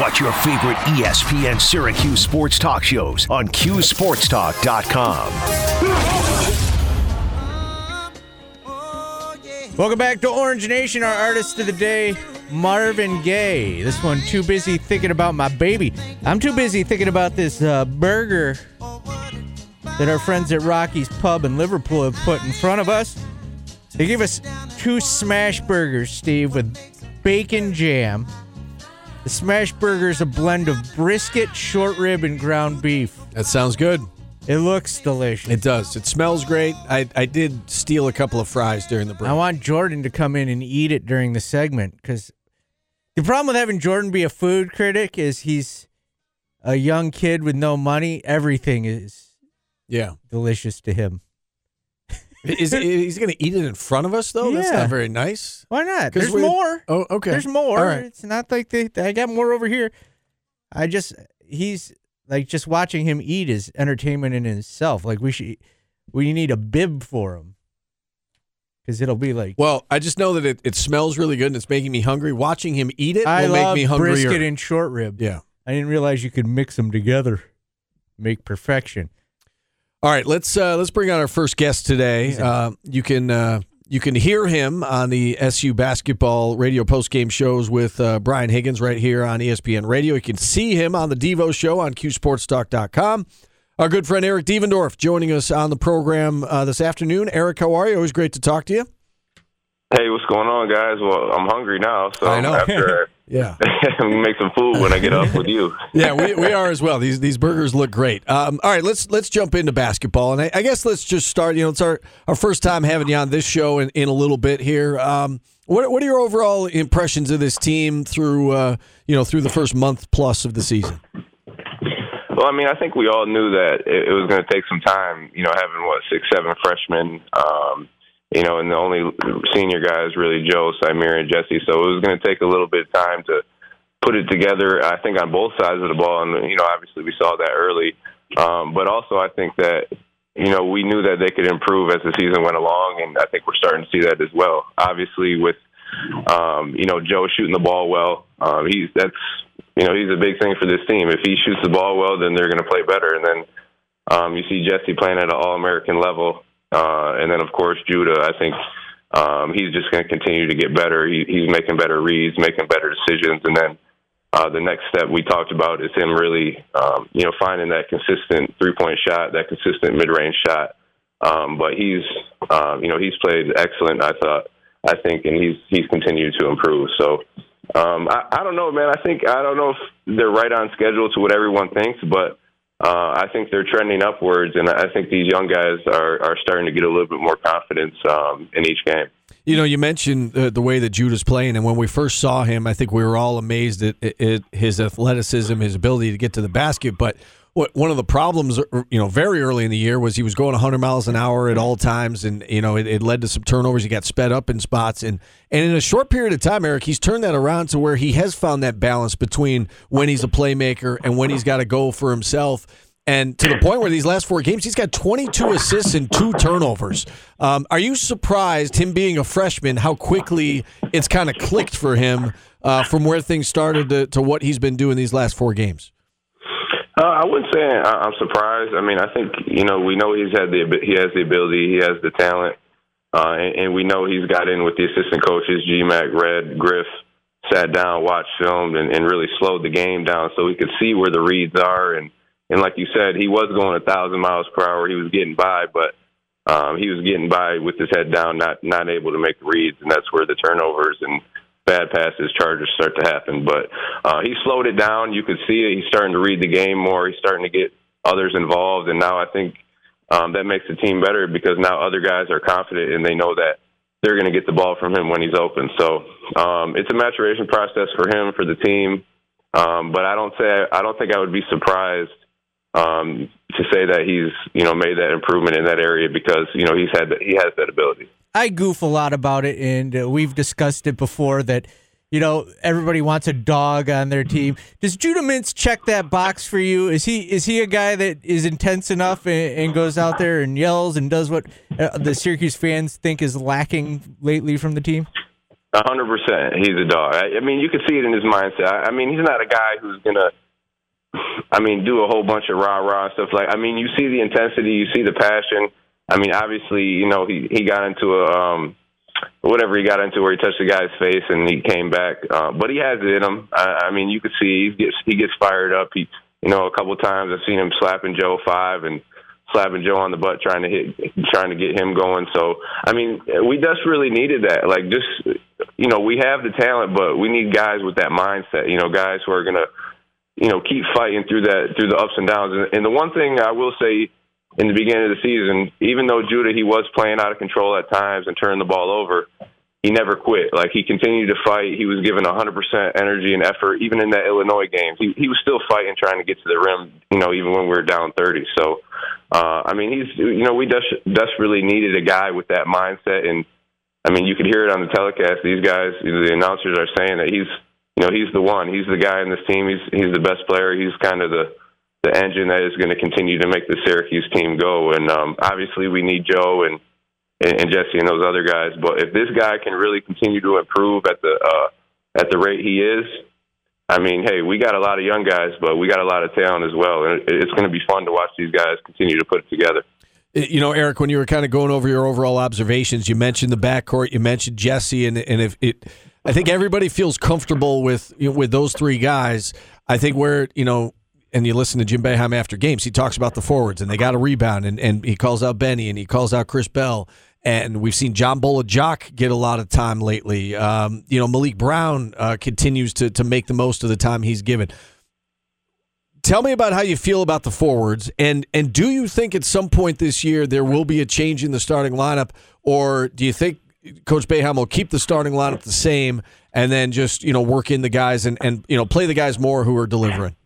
Watch your favorite ESPN Syracuse sports talk shows on QSportsTalk.com. Welcome back to Orange Nation. Our artist of the day, Marvin Gaye. This one, too busy thinking about my baby. I'm too busy thinking about this uh, burger that our friends at Rocky's Pub in Liverpool have put in front of us. They gave us two smash burgers, Steve, with bacon jam. The smash burger is a blend of brisket, short rib, and ground beef. That sounds good. It looks delicious. It does. It smells great. I, I did steal a couple of fries during the break. I want Jordan to come in and eat it during the segment because the problem with having Jordan be a food critic is he's a young kid with no money. Everything is yeah. delicious to him. Is he's going to eat it in front of us though? That's not very nice. Why not? There's more. Oh, okay. There's more. All right. It's not like they, I got more over here. I just he's like just watching him eat is entertainment in itself. Like we should we need a bib for him because it'll be like Well, I just know that it, it smells really good and it's making me hungry. Watching him eat it I will love make me hungrier. brisket and short rib. yeah. I didn't realize you could mix them together, make perfection. All right, let's uh, let's bring on our first guest today. Uh, you can uh, you can hear him on the SU basketball radio post game shows with uh, Brian Higgins right here on ESPN Radio. You can see him on the Devo Show on QSportsTalk.com. Our good friend Eric Devendorf joining us on the program uh, this afternoon. Eric, how are you? Always great to talk to you. Hey, what's going on, guys? Well, I'm hungry now, so I know. after Yeah. make some food when I get up with you. yeah, we, we are as well. These these burgers look great. Um, all right, let's let's jump into basketball, and I, I guess let's just start. You know, it's our, our first time having you on this show in, in a little bit here. Um, what what are your overall impressions of this team through uh, you know through the first month plus of the season? Well, I mean, I think we all knew that it, it was going to take some time. You know, having what six, seven freshmen. Um, you know, and the only senior guys really Joe, Symir, and Jesse. So it was going to take a little bit of time to put it together. I think on both sides of the ball, and you know, obviously we saw that early. Um, but also, I think that you know we knew that they could improve as the season went along, and I think we're starting to see that as well. Obviously, with um, you know Joe shooting the ball well, um, he's that's you know he's a big thing for this team. If he shoots the ball well, then they're going to play better. And then um, you see Jesse playing at an All American level, uh, and then of course Judah. I think um, he's just going to continue to get better. He, he's making better reads, making better decisions, and then uh, the next step we talked about is him really, um, you know, finding that consistent three-point shot, that consistent mid-range shot. Um, but he's, um, you know, he's played excellent. I thought, I think, and he's he's continued to improve. So um, I, I don't know, man. I think I don't know if they're right on schedule to what everyone thinks, but uh, I think they're trending upwards, and I think these young guys are are starting to get a little bit more confidence um, in each game. You know, you mentioned uh, the way that Judah's playing, and when we first saw him, I think we were all amazed at, at, at his athleticism, his ability to get to the basket. But what one of the problems, uh, you know, very early in the year was he was going 100 miles an hour at all times, and you know, it, it led to some turnovers. He got sped up in spots, and and in a short period of time, Eric, he's turned that around to where he has found that balance between when he's a playmaker and when he's got to go for himself. And to the point where these last four games, he's got 22 assists and two turnovers. Um, are you surprised, him being a freshman, how quickly it's kind of clicked for him uh, from where things started to, to what he's been doing these last four games? Uh, I wouldn't say I'm surprised. I mean, I think you know we know he's had the he has the ability, he has the talent, uh, and, and we know he's got in with the assistant coaches, GMAC, Red, Griff, sat down, watched film, and, and really slowed the game down so he could see where the reads are. And and like you said, he was going a thousand miles per hour. He was getting by, but um, he was getting by with his head down, not not able to make reads, and that's where the turnovers and bad passes, charges start to happen. But uh, he slowed it down. You could see it. He's starting to read the game more. He's starting to get others involved, and now I think um, that makes the team better because now other guys are confident and they know that they're going to get the ball from him when he's open. So um, it's a maturation process for him, for the team. Um, but I don't say I don't think I would be surprised um, to say that he's you know made that improvement in that area because you know he's had that, he has that ability. I goof a lot about it, and uh, we've discussed it before that you know everybody wants a dog on their team. Does Judah Mintz check that box for you? Is he is he a guy that is intense enough and, and goes out there and yells and does what uh, the Syracuse fans think is lacking lately from the team? A hundred percent, he's a dog. I, I mean, you can see it in his mindset. I, I mean, he's not a guy who's gonna, I mean, do a whole bunch of rah rah stuff. Like, I mean, you see the intensity, you see the passion. I mean, obviously, you know, he he got into a um, whatever he got into where he touched the guy's face and he came back. Uh, but he has it in him. I, I mean, you could see he gets he gets fired up. He, you know, a couple times I've seen him slapping Joe five and slapping Joe on the butt, trying to hit, trying to get him going. So, I mean, we just really needed that. Like, just you know, we have the talent, but we need guys with that mindset. You know, guys who are gonna, you know, keep fighting through that through the ups and downs. And, and the one thing I will say in the beginning of the season, even though Judah he was playing out of control at times and turning the ball over, he never quit. Like he continued to fight. He was given 100% energy and effort, even in that Illinois game. He he was still fighting, trying to get to the rim. You know, even when we were down 30. So, uh, I mean, he's you know we des- desperately needed a guy with that mindset, and I mean, you could hear it on the telecast. These guys, the announcers are saying that he's you know he's the one. He's the guy in this team. He's he's the best player. He's kind of the the engine that is going to continue to make the Syracuse team go. And um, obviously, we need Joe and, and Jesse and those other guys. But if this guy can really continue to improve at the uh, at the rate he is, I mean, hey, we got a lot of young guys, but we got a lot of talent as well, and it's going to be fun to watch these guys continue to put it together. You know, Eric, when you were kind of going over your overall observations, you mentioned the backcourt, you mentioned Jesse, and and if it, I think everybody feels comfortable with you know, with those three guys. I think where you know and you listen to Jim Boeheim after games, he talks about the forwards and they got a rebound, and, and he calls out Benny and he calls out Chris Bell. And we've seen John Bol Ajak get a lot of time lately. Um, you know, Maliq Brown uh, continues to, to make the most of the time he's given. Tell me about how you feel about the forwards, and and do you think at some point this year there will be a change in the starting lineup, or do you think Coach Boeheim will keep the starting lineup the same and then just you know work in the guys and and you know play the guys more who are delivering?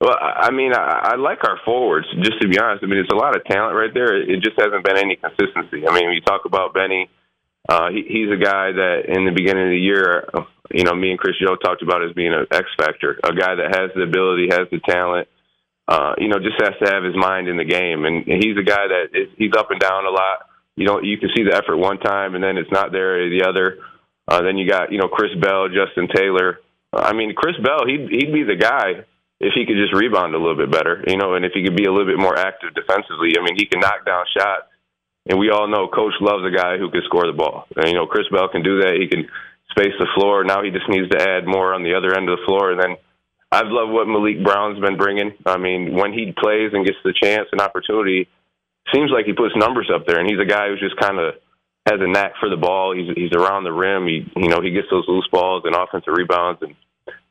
Well, I mean, I, I like our forwards. Just to be honest, I mean, it's a lot of talent right there. It just hasn't been any consistency. I mean, you talk about Benny, uh, he, he's a guy that in the beginning of the year, you know, me and Chris Joe talked about as being an X factor, a guy that has the ability, has the talent. Uh, you know, just has to have his mind in the game, and he's a guy that is, he's up and down a lot. You know, you can see the effort one time, and then it's not there the other. Uh, then you got you know Chris Bell, Justin Taylor. I mean, Chris Bell, he'd he'd be the guy if he could just rebound a little bit better, you know, and if he could be a little bit more active defensively. I mean, he can knock down shots, and we all know Coach loves a guy who can score the ball. And, you know, Chris Bell can do that. He can space the floor. Now he just needs to add more on the other end of the floor, and then. I've loved what Maliq Brown's been bringing. I mean, when he plays and gets the chance and opportunity, seems like he puts numbers up there, and he's a guy who's just kind of has a knack for the ball. He's he's around the rim. He you know he gets those loose balls and offensive rebounds, and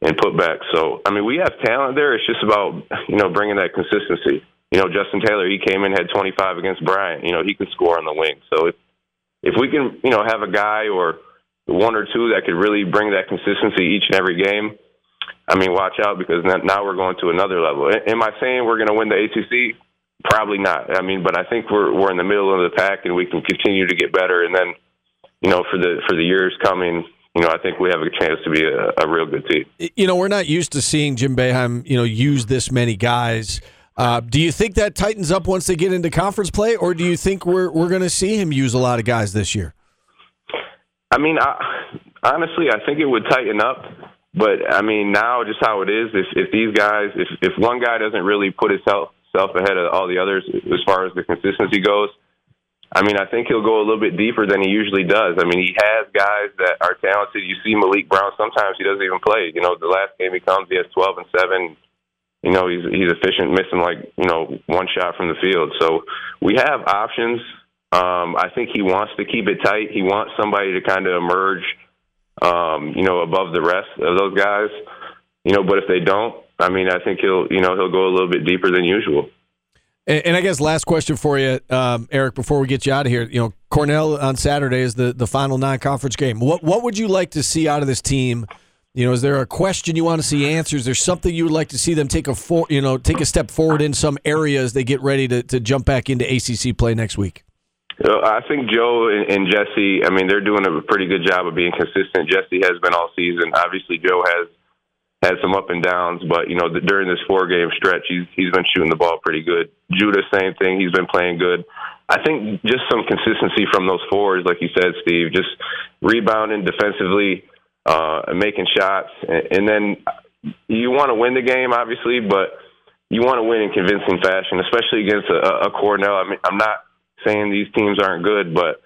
and put back. So, I mean, we have talent there. It's just about, you know, bringing that consistency. You know, Justin Taylor, he came in, had 25 against Bryant. You know, he can score on the wing. So if, if we can, you know, have a guy or one or two that could really bring that consistency each and every game, I mean, watch out because now we're going to another level. Am I saying we're going to win the ACC? Probably not. I mean, but I think we're we're in the middle of the pack and we can continue to get better. And then, you know, for the for the years coming, you know, I think we have a chance to be a, a real good team. You know, we're not used to seeing Jim Boeheim, you know, use this many guys. Uh, do you think that tightens up once they get into conference play, or do you think we're we're going to see him use a lot of guys this year? I mean, I, honestly, I think it would tighten up. But I mean, now just how it is, if if these guys, if if one guy doesn't really put himself self ahead of all the others as far as the consistency goes, I mean, I think he'll go a little bit deeper than he usually does. I mean, he has guys that are talented. You see Maliq Brown. Sometimes he doesn't even play. You know, the last game he comes, he has 12 and seven. You know, he's he's efficient, missing like you know one shot from the field. So we have options. Um, I think he wants to keep it tight. He wants somebody to kind of emerge, um, you know, above the rest of those guys. You know, but if they don't, I mean, I think he'll you know he'll go a little bit deeper than usual. And, and I guess last question for you, um, Eric, before we get you out of here. You know, Cornell on Saturday is the, the final non-conference game. What what would you like to see out of this team? You know, is there a question you want to see answers? Is there something you would like to see them take a for, you know take a step forward in some areas they get ready to, to jump back into ACC play next week? I think Joe and Jesse. I mean, they're doing a pretty good job of being consistent. Jesse has been all season. Obviously, Joe has some up and downs, but you know the, during this four game stretch, he's he's been shooting the ball pretty good. Judah, same thing. He's been playing good. I think just some consistency from those forwards, like you said, Steve, just rebounding defensively, uh, and making shots, and, and then you want to win the game, obviously, but you want to win in convincing fashion, especially against a, a Cornell. I mean, I'm not saying these teams aren't good, but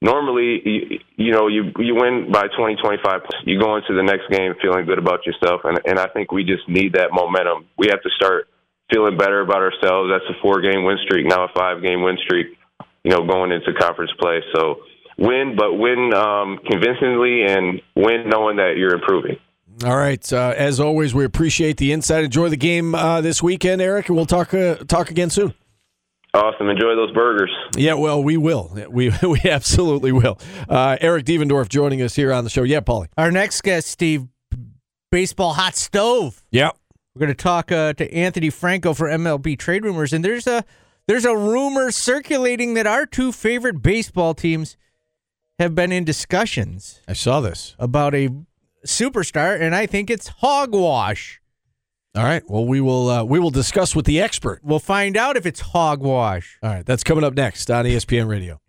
normally, you, you know, you you win by 20, 25. You go into the next game feeling good about yourself, and and I think we just need that momentum. We have to start feeling better about ourselves. That's a four game win streak, now a five game win streak. You know, going into conference play, so win, but win um, convincingly and win knowing that you're improving. All right. Uh, as always, we appreciate the insight. Enjoy the game uh, this weekend, Eric, and we'll talk uh, talk again soon. Awesome. Enjoy those burgers. Yeah, well, we will. We we absolutely will. Uh, Eric Devendorf joining us here on the show. Yeah, Paulie. Our next guest, Steve, baseball hot stove. Yeah. We're going to talk uh, to Anthony Franco for MLB Trade Rumors, and there's a there's a rumor circulating that our two favorite baseball teams have been in discussions I saw this. about a superstar, and I think it's hogwash. All right. Well, we will uh, we will discuss with the expert. We'll find out if it's hogwash. All right. That's coming up next on ESPN Radio.